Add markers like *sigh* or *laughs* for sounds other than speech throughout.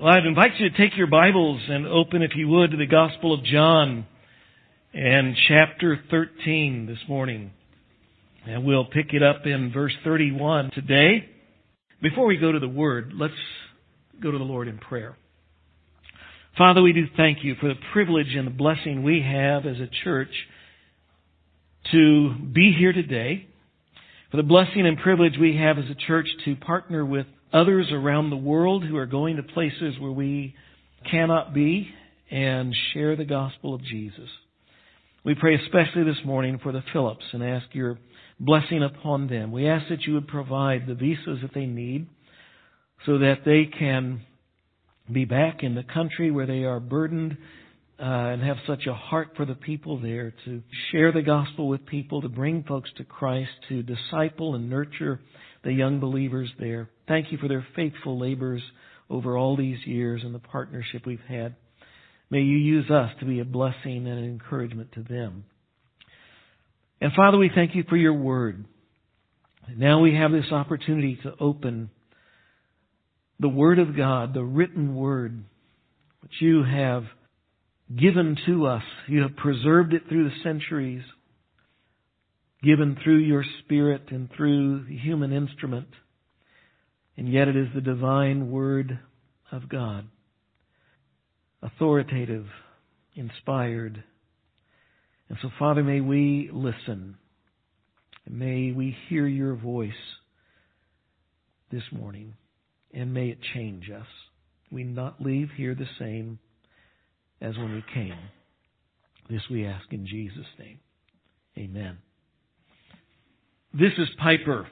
Well, I'd invite you to take your Bibles and open, if you would, to the Gospel of John and chapter 13 this morning. And we'll pick it up in verse 31 today. Before we go to the Word, let's go to the Lord in prayer. Father, we do thank you for the privilege and the blessing we have as a church to be here today, for the blessing and privilege we have as a church to partner with others around the world who are going to places where we cannot be and share the gospel of Jesus. We pray especially this morning for the Phillips and ask your blessing upon them. We ask that you would provide the visas that they need so that they can be back in the country where they are burdened uh, and have such a heart for the people there to share the gospel with people, to bring folks to Christ, to disciple and nurture the young believers there. Thank you for their faithful labors over all these years and the partnership we've had. May you use us to be a blessing and an encouragement to them. And Father, we thank you for your word. Now we have this opportunity to open the Word of God, the written Word, which you have given to us. You have preserved it through the centuries, given through your Spirit and through the human instrument. And yet it is the divine Word of God. Authoritative, inspired. And so, Father, may we listen. May we hear your voice this morning. And may it change us. We not leave here the same as when we came. This we ask in Jesus' name. Amen. This is Piper.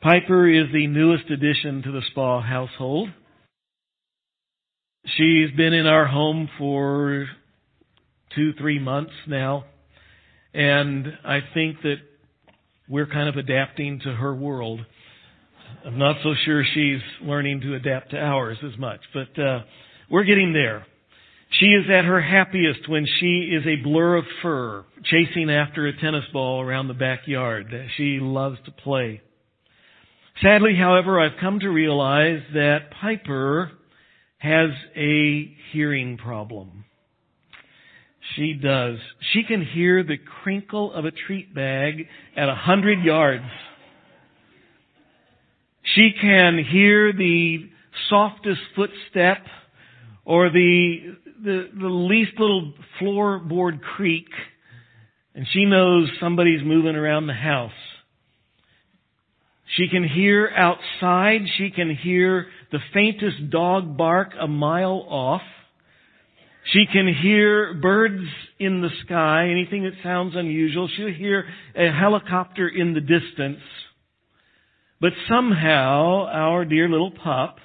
Piper is the newest addition to the Spa household. She's been in our home for two, three months now. And I think that we're kind of adapting to her world. I'm not so sure she's learning to adapt to ours as much, but uh, we're getting there. She is at her happiest when she is a blur of fur chasing after a tennis ball around the backyard. that She loves to play. Sadly, however, I've come to realize that Piper has a hearing problem. She does. She can hear the crinkle of a treat bag at a hundred yards. She can hear the softest footstep or the, the, the least little floorboard creak and she knows somebody's moving around the house. She can hear outside. She can hear the faintest dog bark a mile off. She can hear birds in the sky, anything that sounds unusual. She'll hear a helicopter in the distance. But somehow, our dear little pup,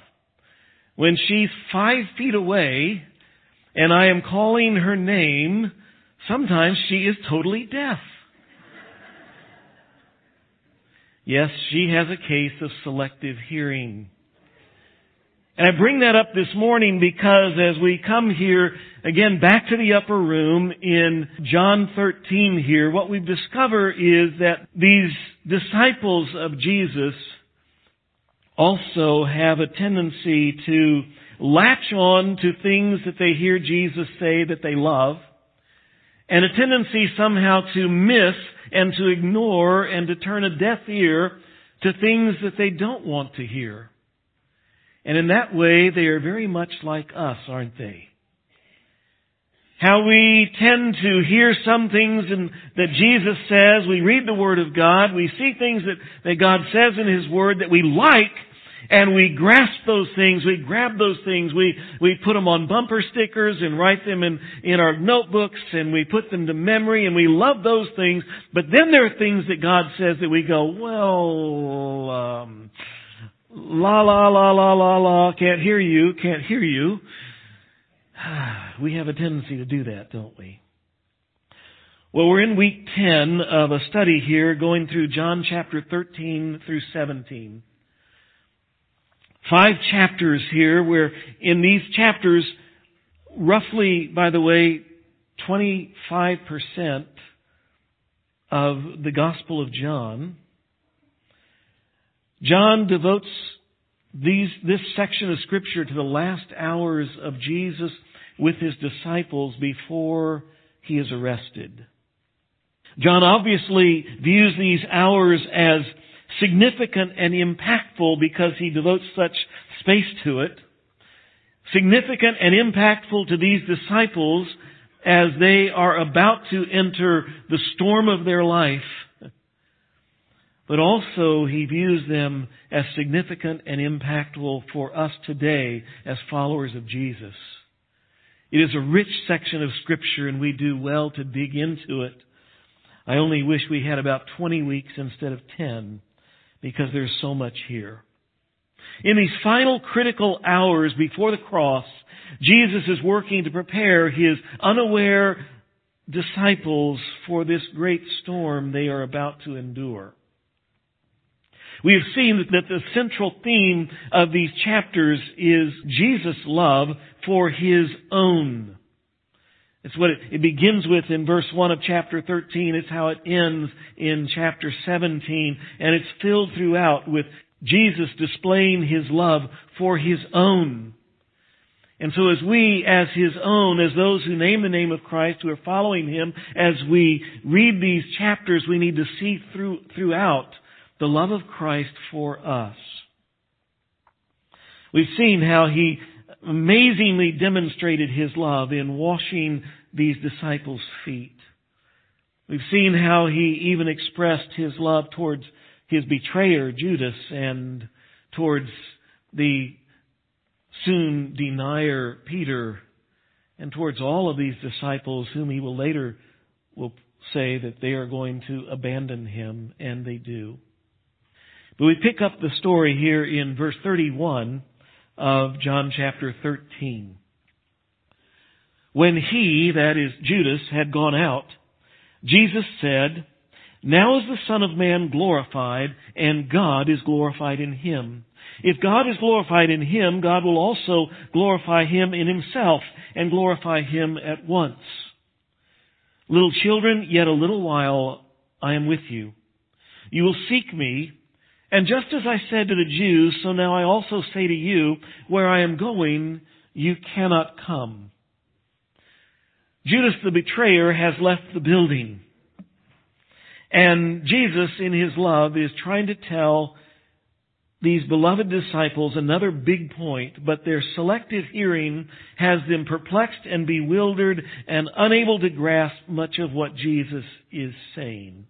when she's five feet away and I am calling her name, sometimes she is totally deaf. Yes, she has a case of selective hearing. And I bring that up this morning because as we come here, again, back to the upper room in John 13 here, what we discover is that these disciples of Jesus also have a tendency to latch on to things that they hear Jesus say that they love, and a tendency somehow to miss and to ignore and to turn a deaf ear to things that they don't want to hear. And in that way, they are very much like us, aren't they? How we tend to hear some things in, that Jesus says, we read the Word of God, we see things that, that God says in His Word that we like, and we grasp those things, we grab those things, we, we put them on bumper stickers and write them in, in our notebooks and we put them to memory and we love those things, but then there are things that God says that we go, well, um, La la la la la la, can't hear you, can't hear you. *sighs* We have a tendency to do that, don't we? Well, we're in week 10 of a study here going through John chapter 13 through 17. Five chapters here where in these chapters, roughly, by the way, 25% of the Gospel of John John devotes these, this section of Scripture to the last hours of Jesus with his disciples before he is arrested. John obviously views these hours as significant and impactful because he devotes such space to it. Significant and impactful to these disciples as they are about to enter the storm of their life. But also he views them as significant and impactful for us today as followers of Jesus. It is a rich section of scripture and we do well to dig into it. I only wish we had about 20 weeks instead of 10 because there's so much here. In these final critical hours before the cross, Jesus is working to prepare his unaware disciples for this great storm they are about to endure. We have seen that the central theme of these chapters is Jesus' love for His own. It's what it, it, begins with in verse 1 of chapter 13. It's how it ends in chapter 17. And it's filled throughout with Jesus displaying His love for His own. And so as we, as His own, as those who name the name of Christ, who are following Him, as we read these chapters, we need to see through, throughout the love of Christ for us. We've seen how He amazingly demonstrated His love in washing these disciples' feet. We've seen how He even expressed His love towards His betrayer, Judas, and towards the soon denier, Peter, and towards all of these disciples whom He will later will say that they are going to abandon Him, and they do. But we pick up the story here in verse 31 of John chapter 13. When he, that is Judas, had gone out, Jesus said, Now is the Son of Man glorified, and God is glorified in him. If God is glorified in him, God will also glorify him in himself, and glorify him at once. Little children, yet a little while I am with you. You will seek me, and just as I said to the Jews, so now I also say to you, where I am going, you cannot come. Judas the betrayer has left the building. And Jesus, in his love, is trying to tell these beloved disciples another big point, but their selective hearing has them perplexed and bewildered and unable to grasp much of what Jesus is saying.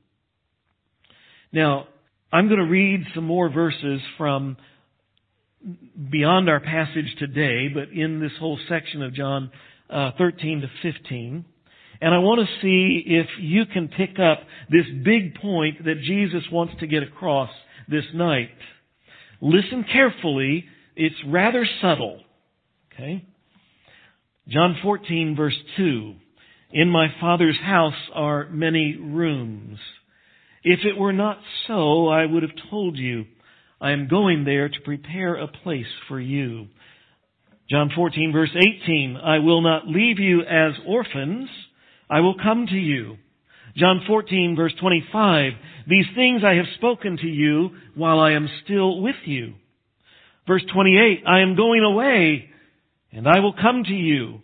Now, I'm going to read some more verses from beyond our passage today, but in this whole section of John uh, 13 to 15. And I want to see if you can pick up this big point that Jesus wants to get across this night. Listen carefully. It's rather subtle. Okay? John 14 verse 2. In my Father's house are many rooms. If it were not so, I would have told you, I am going there to prepare a place for you. John 14 verse 18, I will not leave you as orphans, I will come to you. John 14 verse 25, these things I have spoken to you while I am still with you. Verse 28, I am going away and I will come to you.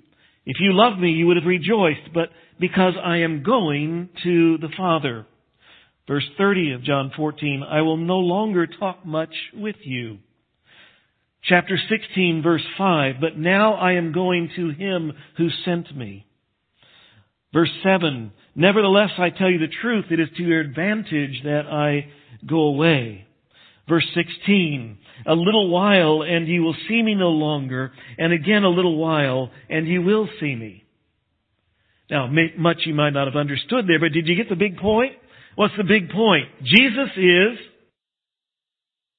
If you loved me, you would have rejoiced, but because I am going to the Father. Verse 30 of John 14, I will no longer talk much with you. Chapter 16 verse 5, but now I am going to him who sent me. Verse 7, nevertheless I tell you the truth, it is to your advantage that I go away. Verse 16, a little while and you will see me no longer, and again a little while and you will see me. Now, much you might not have understood there, but did you get the big point? What's the big point? Jesus is,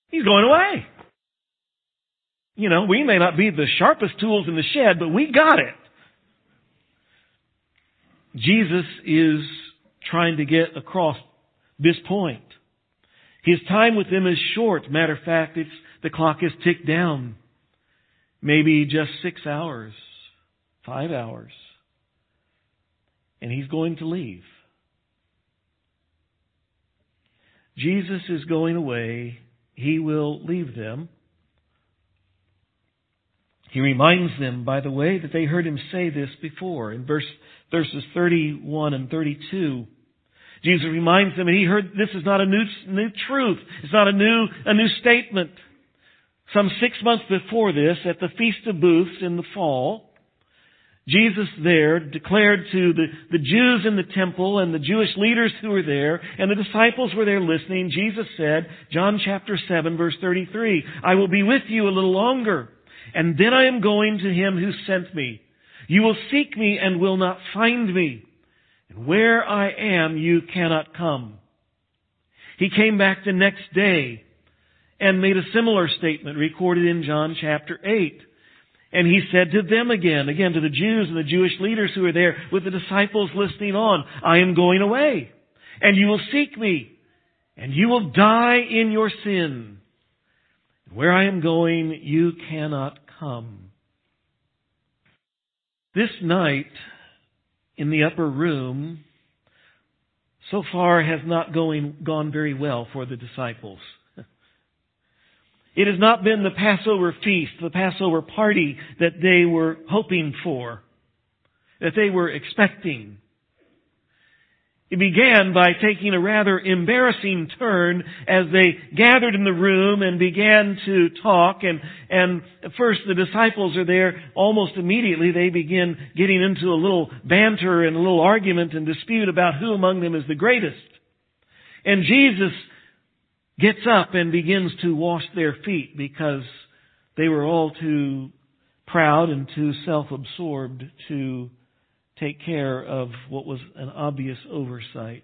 He's going away. You know, we may not be the sharpest tools in the shed, but we got it. Jesus is trying to get across this point. His time with them is short. Matter of fact, it's, the clock is ticked down. Maybe just six hours, five hours. And he's going to leave. Jesus is going away. He will leave them He reminds them, by the way, that they heard him say this before in verse, verses 31 and 32. Jesus reminds them, and he heard this is not a new, new truth. It's not a new, a new statement. Some six months before this, at the Feast of Booths in the fall, Jesus there declared to the, the Jews in the temple and the Jewish leaders who were there and the disciples were there listening, Jesus said, John chapter 7 verse 33, I will be with you a little longer and then I am going to him who sent me. You will seek me and will not find me. And where I am, you cannot come. He came back the next day and made a similar statement recorded in John chapter 8. And he said to them again, again to the Jews and the Jewish leaders who were there with the disciples listening on, I am going away and you will seek me and you will die in your sin. Where I am going, you cannot come. This night in the upper room so far has not going, gone very well for the disciples. It has not been the Passover feast, the Passover party that they were hoping for, that they were expecting. It began by taking a rather embarrassing turn as they gathered in the room and began to talk and, and first the disciples are there almost immediately they begin getting into a little banter and a little argument and dispute about who among them is the greatest. And Jesus gets up and begins to wash their feet because they were all too proud and too self-absorbed to take care of what was an obvious oversight.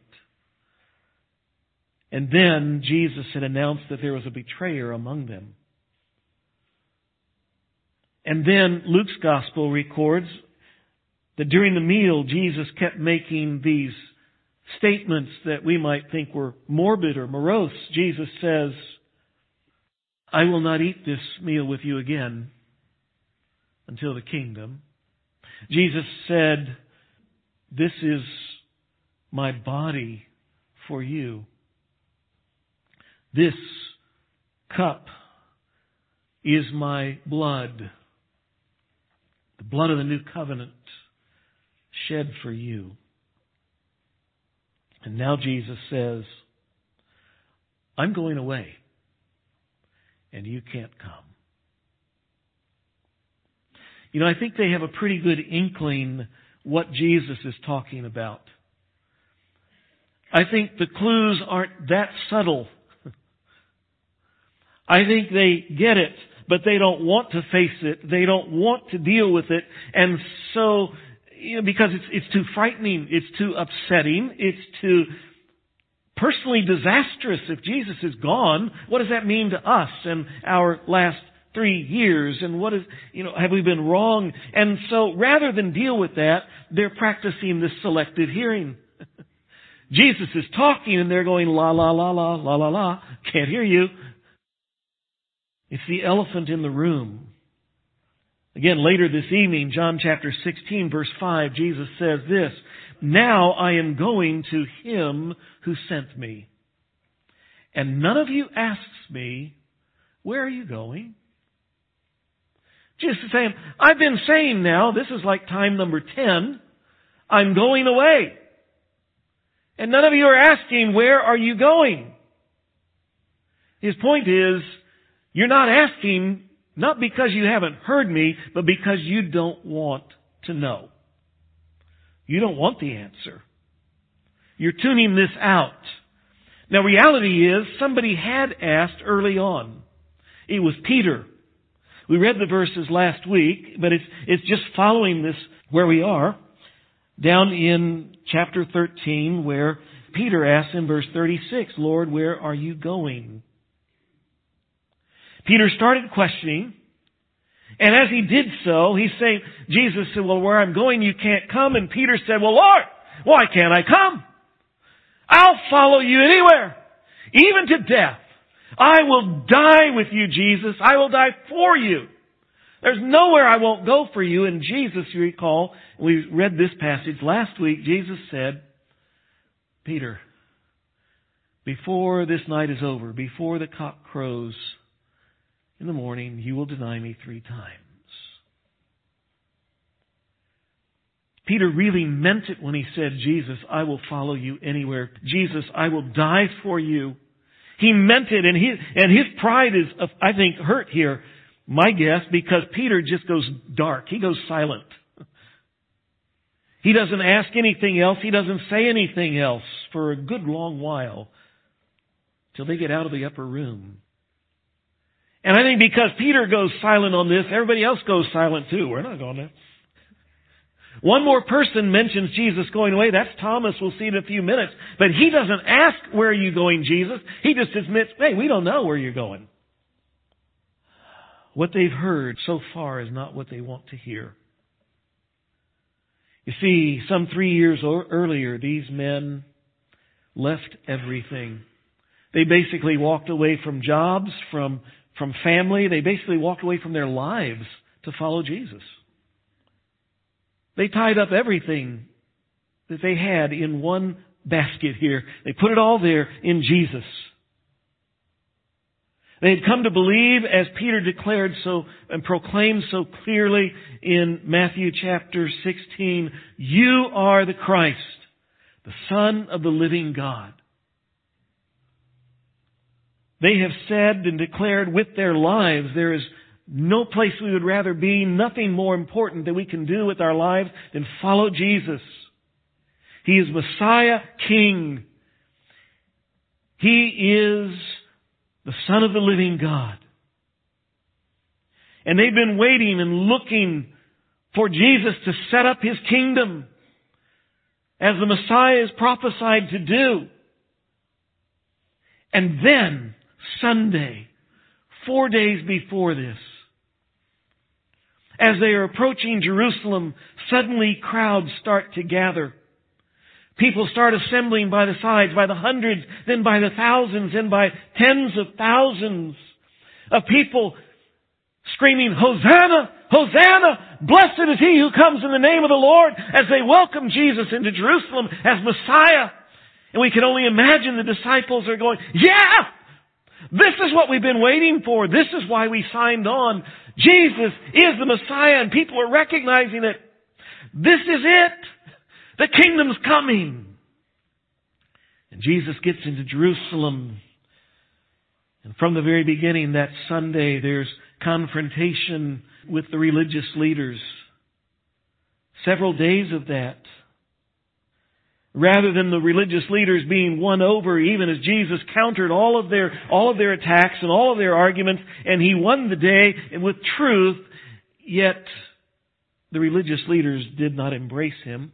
And then Jesus had announced that there was a betrayer among them. And then Luke's gospel records that during the meal Jesus kept making these statements that we might think were morbid or morose. Jesus says, I will not eat this meal with you again until the kingdom. Jesus said, this is my body for you. This cup is my blood, the blood of the new covenant shed for you. And now Jesus says, I'm going away, and you can't come. You know, I think they have a pretty good inkling what Jesus is talking about. I think the clues aren't that subtle. *laughs* I think they get it, but they don't want to face it. They don't want to deal with it. And so, you know, because it's, it's too frightening, it's too upsetting, it's too personally disastrous. If Jesus is gone, what does that mean to us and our last three years and what is, you know, have we been wrong? And so rather than deal with that, they're practicing this selective hearing. *laughs* Jesus is talking and they're going la la la la la la la. Can't hear you. It's the elephant in the room. Again, later this evening, John chapter 16 verse 5, Jesus says this, Now I am going to him who sent me. And none of you asks me, where are you going? Jesus is saying, I've been saying now, this is like time number 10, I'm going away. And none of you are asking, where are you going? His point is, you're not asking not because you haven't heard me, but because you don't want to know. You don't want the answer. You're tuning this out. Now reality is, somebody had asked early on. It was Peter. We read the verses last week, but it's, it's just following this where we are. Down in chapter 13 where Peter asks in verse 36, Lord, where are you going? Peter started questioning, and as he did so, he's saying, Jesus said, well, where I'm going, you can't come. And Peter said, well, Lord, why can't I come? I'll follow you anywhere, even to death. I will die with you, Jesus. I will die for you. There's nowhere I won't go for you. And Jesus, you recall, we read this passage last week, Jesus said, Peter, before this night is over, before the cock crows in the morning, you will deny me three times. Peter really meant it when he said, Jesus, I will follow you anywhere. Jesus, I will die for you. He meant it and his, and his pride is, I think, hurt here. My guess, because Peter just goes dark. He goes silent. He doesn't ask anything else. He doesn't say anything else for a good long while till they get out of the upper room. And I think because Peter goes silent on this, everybody else goes silent too. We're not going there. One more person mentions Jesus going away. That's Thomas. We'll see in a few minutes. But he doesn't ask, where are you going, Jesus? He just admits, hey, we don't know where you're going. What they've heard so far is not what they want to hear. You see, some three years earlier, these men left everything. They basically walked away from jobs, from, from family. They basically walked away from their lives to follow Jesus. They tied up everything that they had in one basket here. They put it all there in Jesus. They had come to believe, as Peter declared so and proclaimed so clearly in Matthew chapter 16, you are the Christ, the Son of the living God. They have said and declared with their lives there is no place we would rather be, nothing more important that we can do with our lives than follow Jesus. He is Messiah King. He is the Son of the living God. And they've been waiting and looking for Jesus to set up His kingdom as the Messiah is prophesied to do. And then, Sunday, four days before this, as they are approaching Jerusalem, suddenly crowds start to gather. People start assembling by the sides, by the hundreds, then by the thousands, then by tens of thousands of people screaming, Hosanna! Hosanna! Blessed is he who comes in the name of the Lord as they welcome Jesus into Jerusalem as Messiah. And we can only imagine the disciples are going, yeah! This is what we've been waiting for. This is why we signed on. Jesus is the Messiah and people are recognizing it. This is it. The kingdom's coming. And Jesus gets into Jerusalem. And from the very beginning that Sunday, there's confrontation with the religious leaders. Several days of that rather than the religious leaders being won over even as Jesus countered all of their all of their attacks and all of their arguments and he won the day with truth yet the religious leaders did not embrace him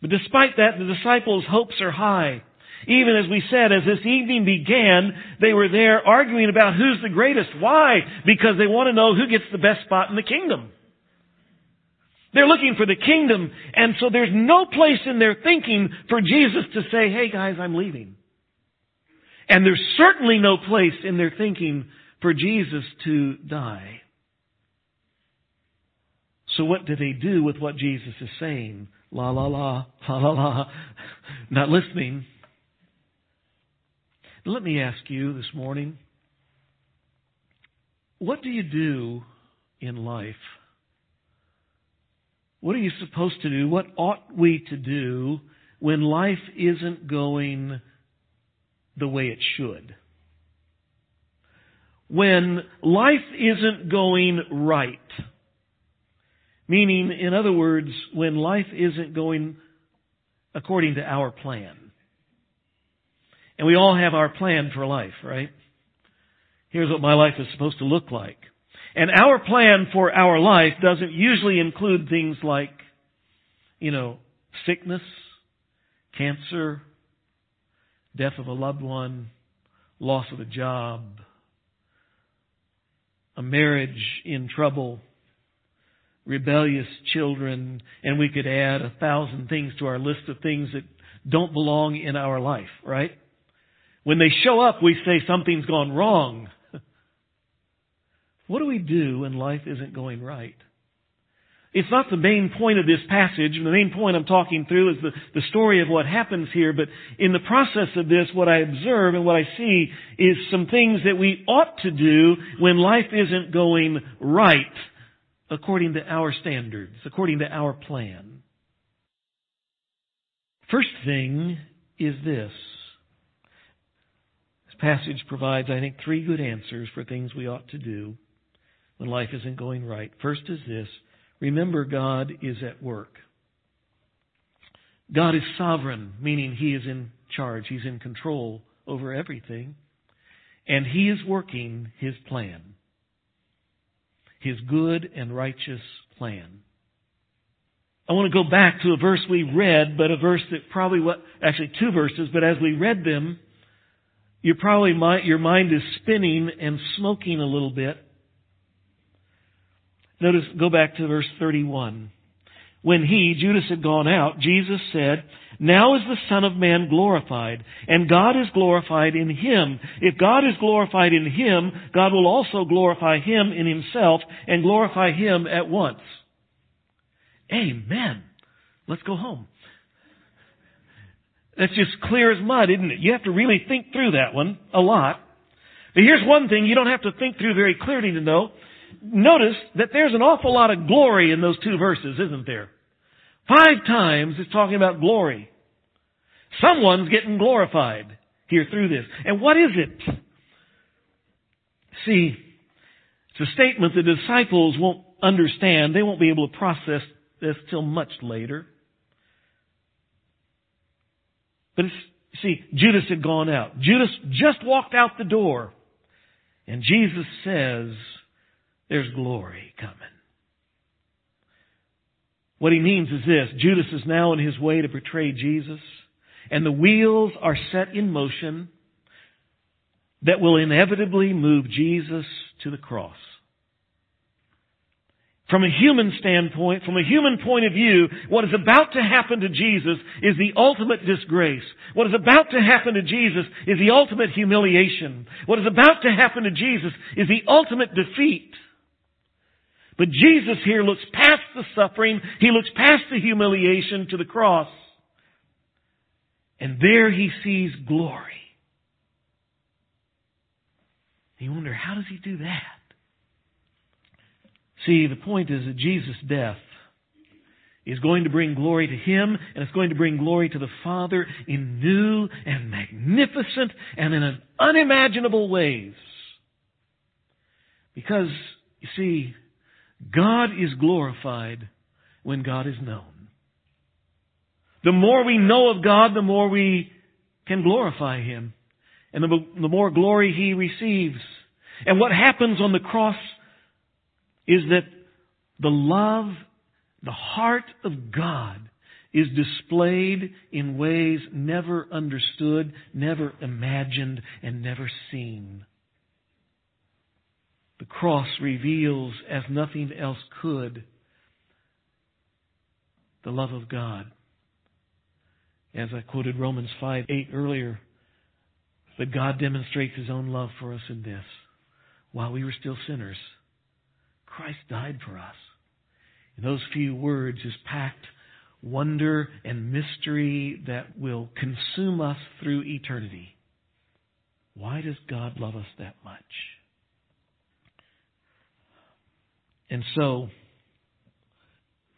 but despite that the disciples hopes are high even as we said, as this evening began, they were there arguing about who's the greatest. Why? Because they want to know who gets the best spot in the kingdom. They're looking for the kingdom, and so there's no place in their thinking for Jesus to say, hey guys, I'm leaving. And there's certainly no place in their thinking for Jesus to die. So what do they do with what Jesus is saying? La la la, la la la, not listening. Let me ask you this morning, what do you do in life what are you supposed to do? What ought we to do when life isn't going the way it should? When life isn't going right. Meaning, in other words, when life isn't going according to our plan. And we all have our plan for life, right? Here's what my life is supposed to look like. And our plan for our life doesn't usually include things like, you know, sickness, cancer, death of a loved one, loss of a job, a marriage in trouble, rebellious children, and we could add a thousand things to our list of things that don't belong in our life, right? When they show up, we say something's gone wrong. What do we do when life isn't going right? It's not the main point of this passage. The main point I'm talking through is the, the story of what happens here. But in the process of this, what I observe and what I see is some things that we ought to do when life isn't going right. according to our standards, according to our plan. First thing is this. This passage provides, I think, three good answers for things we ought to do when life isn't going right. First is this. Remember God is at work. God is sovereign, meaning He is in charge. He's in control over everything. And He is working His plan. His good and righteous plan. I want to go back to a verse we read, but a verse that probably what, actually two verses, but as we read them, you probably might, your mind is spinning and smoking a little bit. Notice, go back to verse 31. When he, Judas, had gone out, Jesus said, Now is the Son of Man glorified, and God is glorified in him. If God is glorified in him, God will also glorify him in himself and glorify him at once. Amen. Let's go home. That's just clear as mud, isn't it? You have to really think through that one a lot. But here's one thing you don't have to think through very clearly to know notice that there's an awful lot of glory in those two verses, isn't there? Five times it's talking about glory. Someone's getting glorified here through this. And what is it? See, it's a statement the disciples won't understand. They won't be able to process this till much later. But see, Judas had gone out. Judas just walked out the door. And Jesus says, there's glory coming. What he means is this Judas is now on his way to betray Jesus, and the wheels are set in motion that will inevitably move Jesus to the cross. From a human standpoint, from a human point of view, what is about to happen to Jesus is the ultimate disgrace. What is about to happen to Jesus is the ultimate humiliation. What is about to happen to Jesus is the ultimate defeat. But Jesus here looks past the suffering, he looks past the humiliation to the cross, and there he sees glory. You wonder, how does he do that? See, the point is that Jesus' death is going to bring glory to Him, and it's going to bring glory to the Father in new and magnificent and in unimaginable ways. Because, you see, God is glorified when God is known. The more we know of God, the more we can glorify Him. And the, the more glory He receives. And what happens on the cross is that the love, the heart of God is displayed in ways never understood, never imagined, and never seen. The cross reveals, as nothing else could, the love of God. As I quoted Romans 5 8 earlier, that God demonstrates His own love for us in this. While we were still sinners, Christ died for us. In those few words is packed wonder and mystery that will consume us through eternity. Why does God love us that much? And so,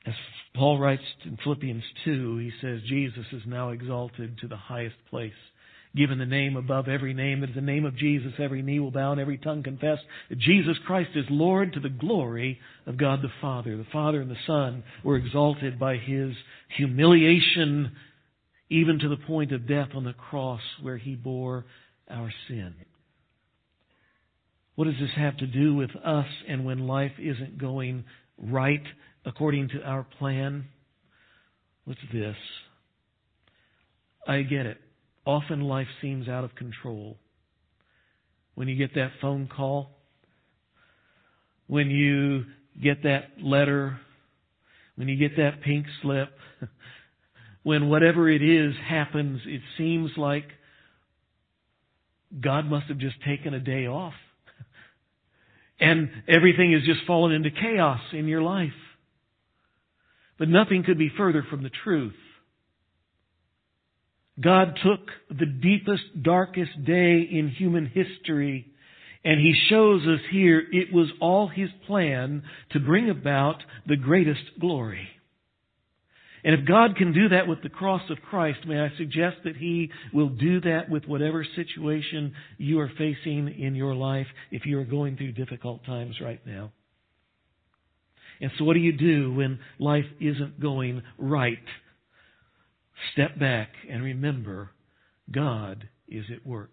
as Paul writes in Philippians 2, he says, Jesus is now exalted to the highest place. Given the name above every name, that at the name of Jesus every knee will bow and every tongue confess that Jesus Christ is Lord to the glory of God the Father. The Father and the Son were exalted by His humiliation even to the point of death on the cross where He bore our sin. What does this have to do with us and when life isn't going right according to our plan? What's this? I get it. Often life seems out of control. When you get that phone call, when you get that letter, when you get that pink slip, *laughs* when whatever it is happens, it seems like God must have just taken a day off and everything has just fallen into chaos in your life. But nothing could be further from the truth. God took the deepest, darkest day in human history And he shows us here it was all his plan to bring about the greatest glory. And if God can do that with the cross of Christ, may I suggest that He will do that with whatever situation you are facing in your life if you are going through difficult times right now. And so what do you do when life isn't going right? Step back and remember God is at work.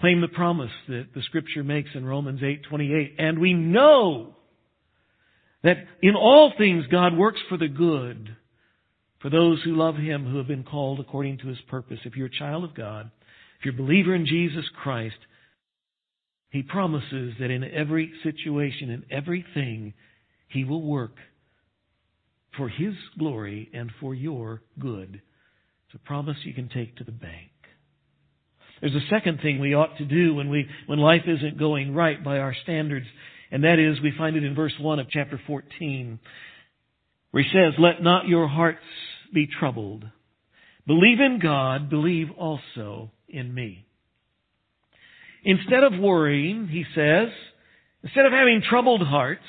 Claim the promise that the scripture makes in Romans 8:28 and we know that in all things God works for the good for those who love Him who have been called according to His purpose. If you're a child of God, if you're a believer in Jesus Christ, He promises that in every situation, in everything, He will work for His glory and for your good. It's a promise you can take to the bank. There's a second thing we ought to do when we, when life isn't going right by our standards. And that is, we find it in verse 1 of chapter 14, where he says, Let not your hearts be troubled. Believe in God, believe also in me. Instead of worrying, he says, instead of having troubled hearts,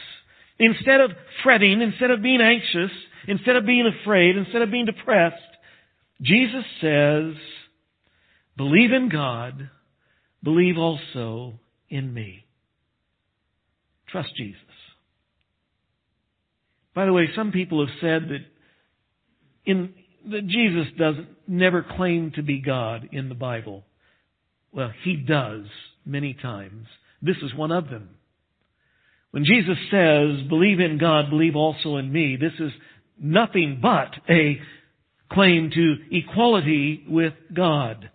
instead of fretting, instead of being anxious, instead of being afraid, instead of being depressed, Jesus says, believe in God, believe also in me. Trust Jesus. By the way, some people have said that in that Jesus doesn't never claim to be God in the Bible. Well, he does many times. This is one of them. When Jesus says, believe in God, believe also in me, this is nothing but a claim to equality with God.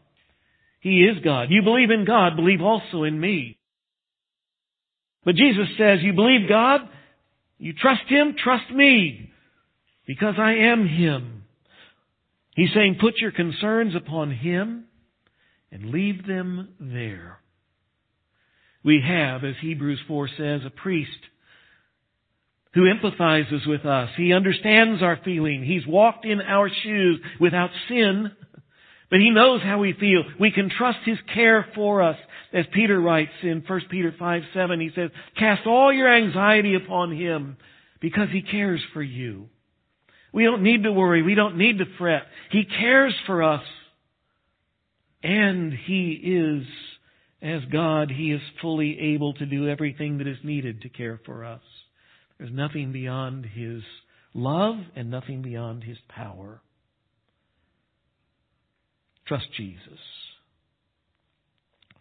He is God. You believe in God, believe also in me. But Jesus says, you believe God, you trust Him, trust me, because I am Him. He's saying, put your concerns upon Him and leave them there. We have, as Hebrews 4 says, a priest who empathizes with us. He understands our feeling. He's walked in our shoes without sin, but he knows how we feel. We can trust his care for us. As Peter writes in 1 Peter 5, 7, he says, cast all your anxiety upon him because he cares for you. We don't need to worry. We don't need to fret. He cares for us. And He is, as God, He is fully able to do everything that is needed to care for us. There's nothing beyond His love and nothing beyond His power. Trust Jesus.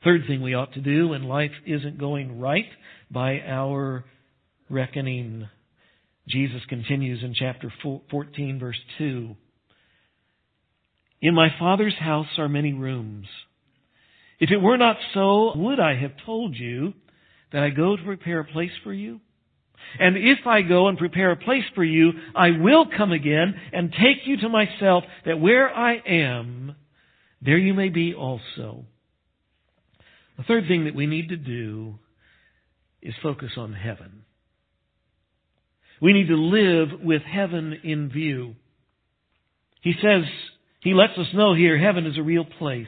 Third thing we ought to do when life isn't going right by our reckoning Jesus continues in chapter 14, verse 2. In my Father's house are many rooms. If it were not so, would I have told you that I go to prepare a place for you? And if I go and prepare a place for you, I will come again and take you to myself, that where I am, there you may be also. The third thing that we need to do is focus on heaven. We need to live with heaven in view. He says, he lets us know here heaven is a real place.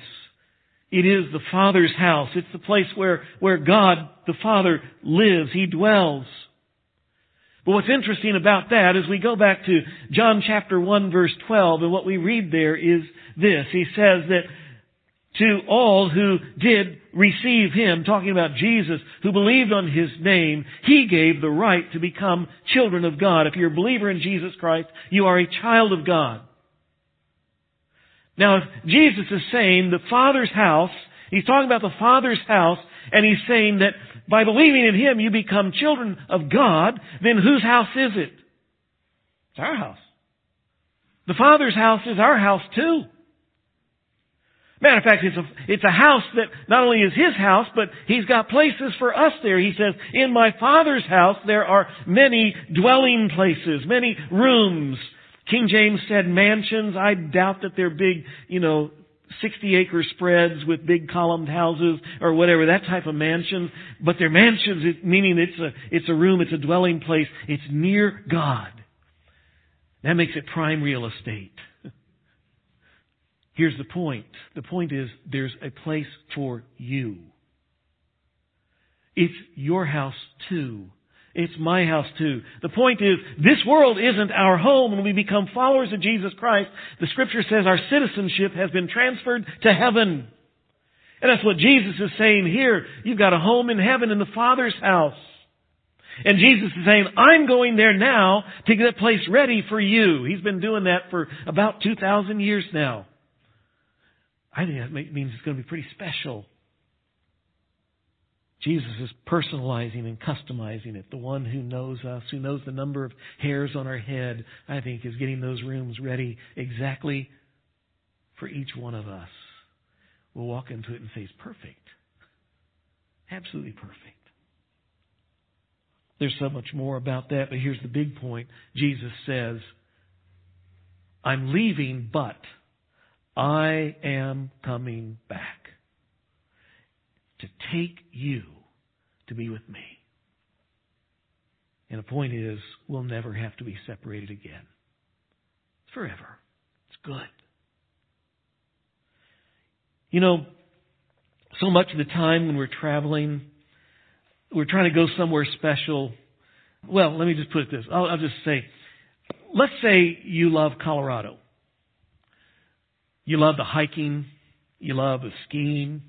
It is the Father's house. It's the place where, where God, the Father, lives. He dwells. But what's interesting about that is we go back to John chapter 1 verse 12 and what we read there is this. He says that to all who did receive him, talking about Jesus, who believed on his name, he gave the right to become children of God. If you're a believer in Jesus Christ, you are a child of God. Now, if Jesus is saying the Father's house, he's talking about the Father's house, and he's saying that by believing in him you become children of God, then whose house is it? It's our house. The Father's house is our house too. Matter of fact, it's a, it's a house that not only is his house, but he's got places for us there. He says, in my father's house there are many dwelling places, many rooms. King James said mansions. I doubt that they're big, you know, 60 acre spreads with big columned houses or whatever, that type of mansions. But they're mansions, meaning it's a, it's a room, it's a dwelling place. It's near God. That makes it prime real estate. Here's the point. The point is there's a place for you. It's your house too. It's my house too. The point is, this world isn't our home. When we become followers of Jesus Christ, the scripture says our citizenship has been transferred to heaven. And that's what Jesus is saying here. You've got a home in heaven in the Father's house. And Jesus is saying, I'm going there now to get a place ready for you. He's been doing that for about 2,000 years now. I think that means it's going to be pretty special. Jesus is personalizing and customizing it. The one who knows us, who knows the number of hairs on our head, I think is getting those rooms ready exactly for each one of us. We'll walk into it and say, it's perfect. Absolutely perfect. There's so much more about that, but here's the big point. Jesus says, I'm leaving, but I am coming back to take you to be with me. And the point is, we'll never have to be separated again. Forever. It's good. You know, so much of the time when we're traveling, we're trying to go somewhere special. Well, let me just put it this. I'll, I'll just say, let's say you love Colorado. You love the hiking. You love the skiing.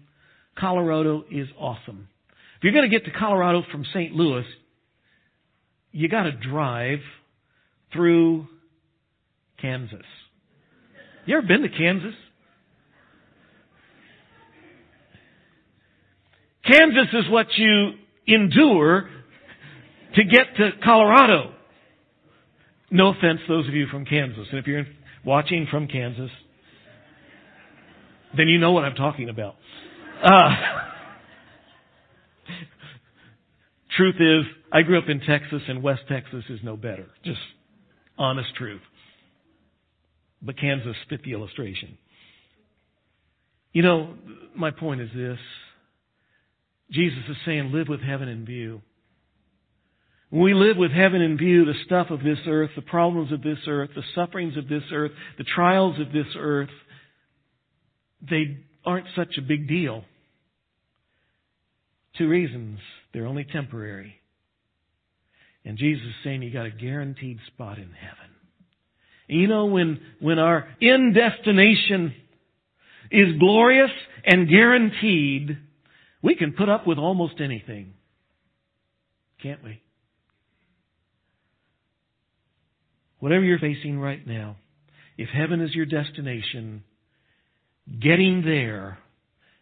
Colorado is awesome. If you're going to get to Colorado from St. Louis, you got to drive through Kansas. You ever been to Kansas? Kansas is what you endure to get to Colorado. No offense, those of you from Kansas. And if you're watching from Kansas, then you know what I'm talking about. Uh, truth is, I grew up in Texas, and West Texas is no better. Just honest truth. But Kansas fit the illustration. You know, my point is this. Jesus is saying, live with heaven in view. When we live with heaven in view, the stuff of this earth, the problems of this earth, the sufferings of this earth, the trials of this earth, they aren't such a big deal. Two reasons. They're only temporary. And Jesus is saying you got a guaranteed spot in heaven. You know, when, when our end destination is glorious and guaranteed, we can put up with almost anything. Can't we? Whatever you're facing right now, if heaven is your destination, getting there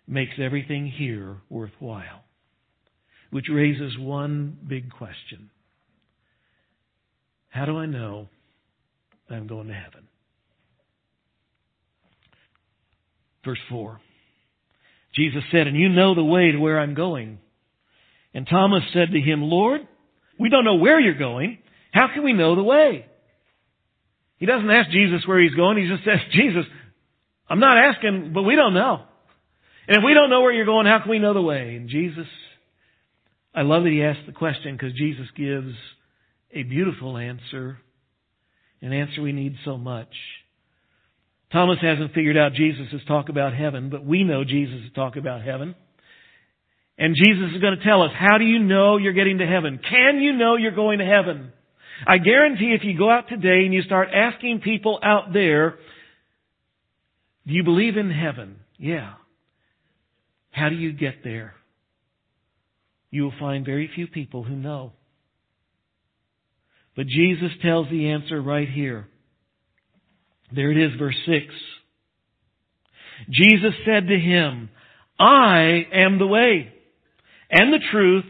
makes everything here worthwhile. Which raises one big question. How do I know I'm going to heaven? Verse 4. Jesus said, And you know the way to where I'm going. And Thomas said to him, Lord, we don't know where you're going. How can we know the way? He doesn't ask Jesus where he's going. He just says, Jesus, I'm not asking, but we don't know. And if we don't know where you're going, how can we know the way? And Jesus, I love that he asked the question because Jesus gives a beautiful answer, an answer we need so much. Thomas hasn't figured out Jesus' talk about heaven, but we know Jesus' talk about heaven. And Jesus is going to tell us, how do you know you're getting to heaven? Can you know you're going to heaven? I guarantee if you go out today and you start asking people out there, do you believe in heaven? Yeah. How do you get there? You will find very few people who know. But Jesus tells the answer right here. There it is, verse 6. Jesus said to him, I am the way and the truth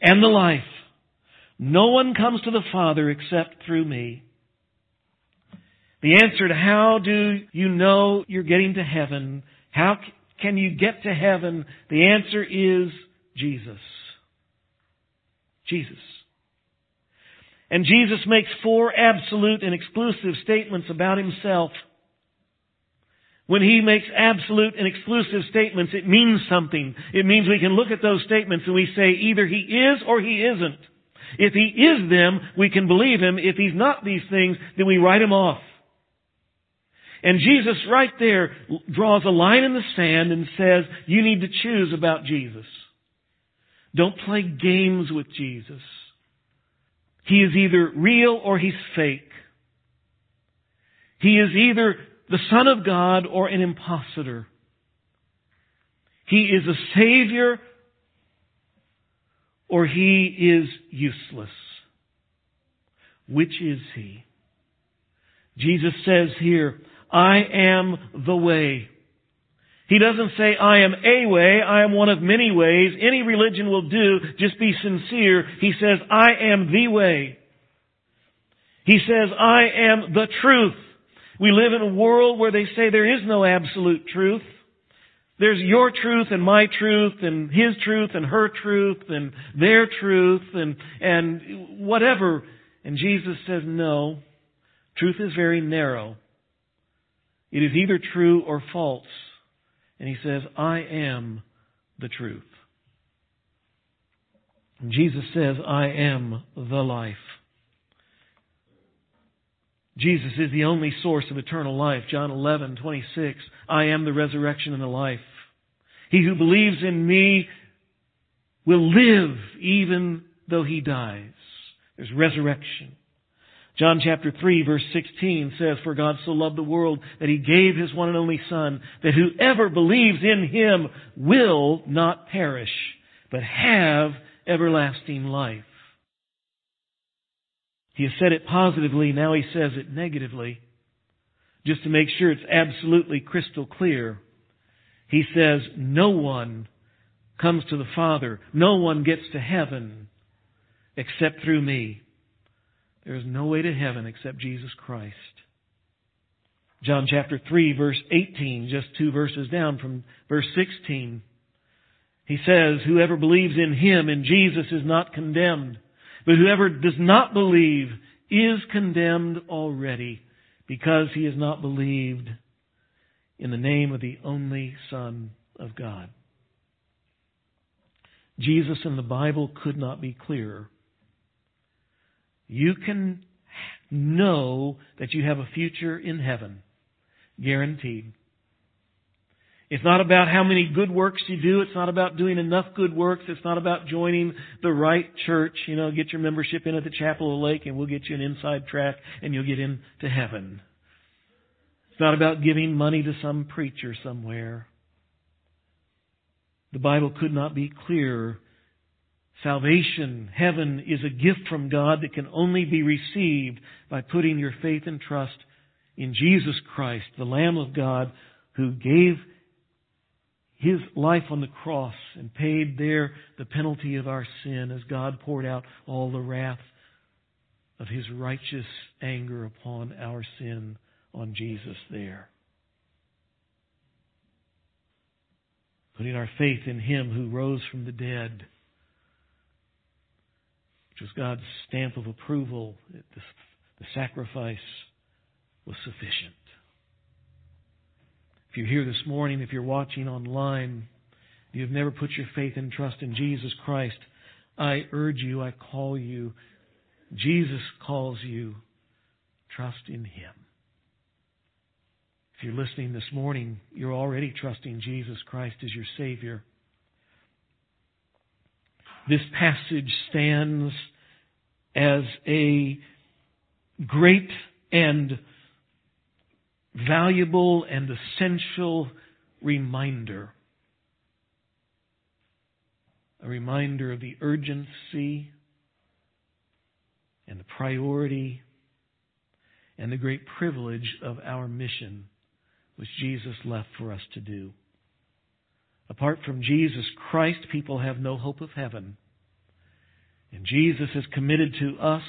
and the life. No one comes to the Father except through me. The answer to how do you know you're getting to heaven, how can you get to heaven, the answer is Jesus. Jesus. And Jesus makes four absolute and exclusive statements about himself. When he makes absolute and exclusive statements, it means something. It means we can look at those statements and we say either he is or he isn't. If he is them, we can believe him. If he's not these things, then we write him off. And Jesus right there draws a line in the sand and says, you need to choose about Jesus. Don't play games with Jesus. He is either real or he's fake. He is either the Son of God or an impostor. He is a Savior or he is useless. Which is he? Jesus says here, I am the way. He doesn't say, I am a way, I am one of many ways. Any religion will do, just be sincere. He says, I am the way. He says, I am the truth. We live in a world where they say there is no absolute truth. There's your truth and my truth and his truth and her truth and their truth and, and whatever. And Jesus says, no. Truth is very narrow. It is either true or false. And he says, I am the truth. And Jesus says, I am the life. Jesus is the only source of eternal life. John 11, 26. I am the resurrection and the life. He who believes in me will live even though he dies. There's resurrection. John chapter 3 verse 16 says, For God so loved the world that He gave His one and only Son, that whoever believes in Him will not perish, but have everlasting life. He has said it positively, now He says it negatively, just to make sure it's absolutely crystal clear. He says, no one comes to the Father, no one gets to heaven except through me. There is no way to heaven except Jesus Christ. John chapter 3 verse 18, just two verses down from verse 16. He says, whoever believes in Him, in Jesus, is not condemned. But whoever does not believe is condemned already because he has not believed in the name of the only Son of God. Jesus in the Bible could not be clearer. You can know that you have a future in heaven. Guaranteed. It's not about how many good works you do. It's not about doing enough good works. It's not about joining the right church. You know, get your membership in at the Chapel of the Lake and we'll get you an inside track and you'll get into heaven. It's not about giving money to some preacher somewhere. The Bible could not be clearer Salvation, heaven, is a gift from God that can only be received by putting your faith and trust in Jesus Christ, the Lamb of God, who gave His life on the cross and paid there the penalty of our sin as God poured out all the wrath of His righteous anger upon our sin on Jesus there. Putting our faith in Him who rose from the dead which was God's stamp of approval. The, sacrifice was sufficient. If you're here this morning, if you're watching online, you've never put your faith and trust in Jesus Christ, I urge you, I call you, Jesus calls you, trust in Him. If you're listening this morning, you're already trusting Jesus Christ as your Savior. This passage stands as a great and valuable and essential reminder. A reminder of the urgency and the priority and the great privilege of our mission, which Jesus left for us to do. Apart from Jesus Christ, people have no hope of heaven. And Jesus has committed to us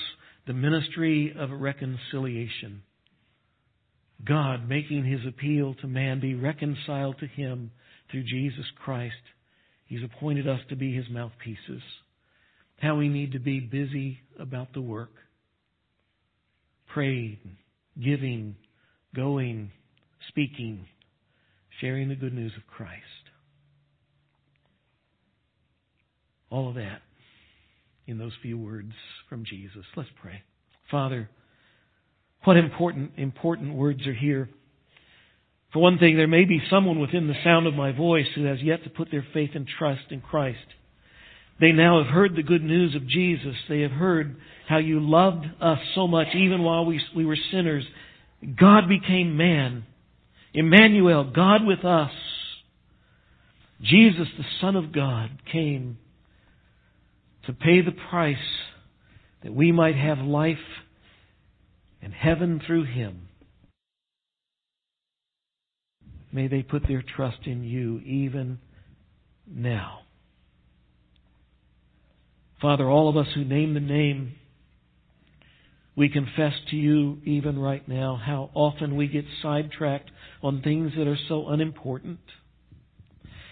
the ministry of reconciliation. God making his appeal to man be reconciled to him through Jesus Christ. He's appointed us to be his mouthpieces. How we need to be busy about the work. Praying, giving, going, speaking, sharing the good news of Christ. All of that in those few words from Jesus. Let's pray. Father, what important, important words are here. For one thing, there may be someone within the sound of my voice who has yet to put their faith and trust in Christ. They now have heard the good news of Jesus. They have heard how you loved us so much even while we, we were sinners. God became man. Emmanuel, God with us. Jesus, the Son of God, came to pay the price that we might have life and heaven through Him. May they put their trust in you even now. Father, all of us who name the name, we confess to you even right now how often we get sidetracked on things that are so unimportant.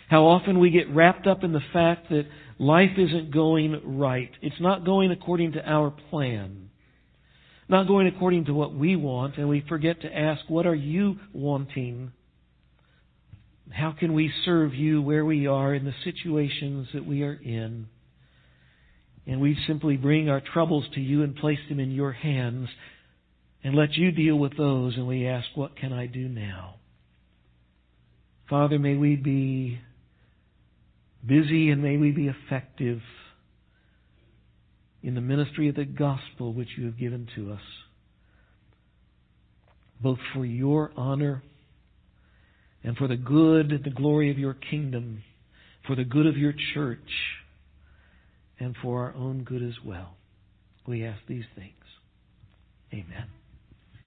How often we get wrapped up in the fact that life isn't going right. It's not going according to our plan. Not going according to what we want, and we forget to ask, what are you wanting? How can we serve you where we are in the situations that we are in? And we simply bring our troubles to you and place them in your hands and let you deal with those. And we ask, what can I do now? Father, may we be busy and may we be effective in the ministry of the gospel which you have given to us, both for your honor and for the good and the glory of your kingdom, for the good of your church and for our own good as well. We ask these things. Amen.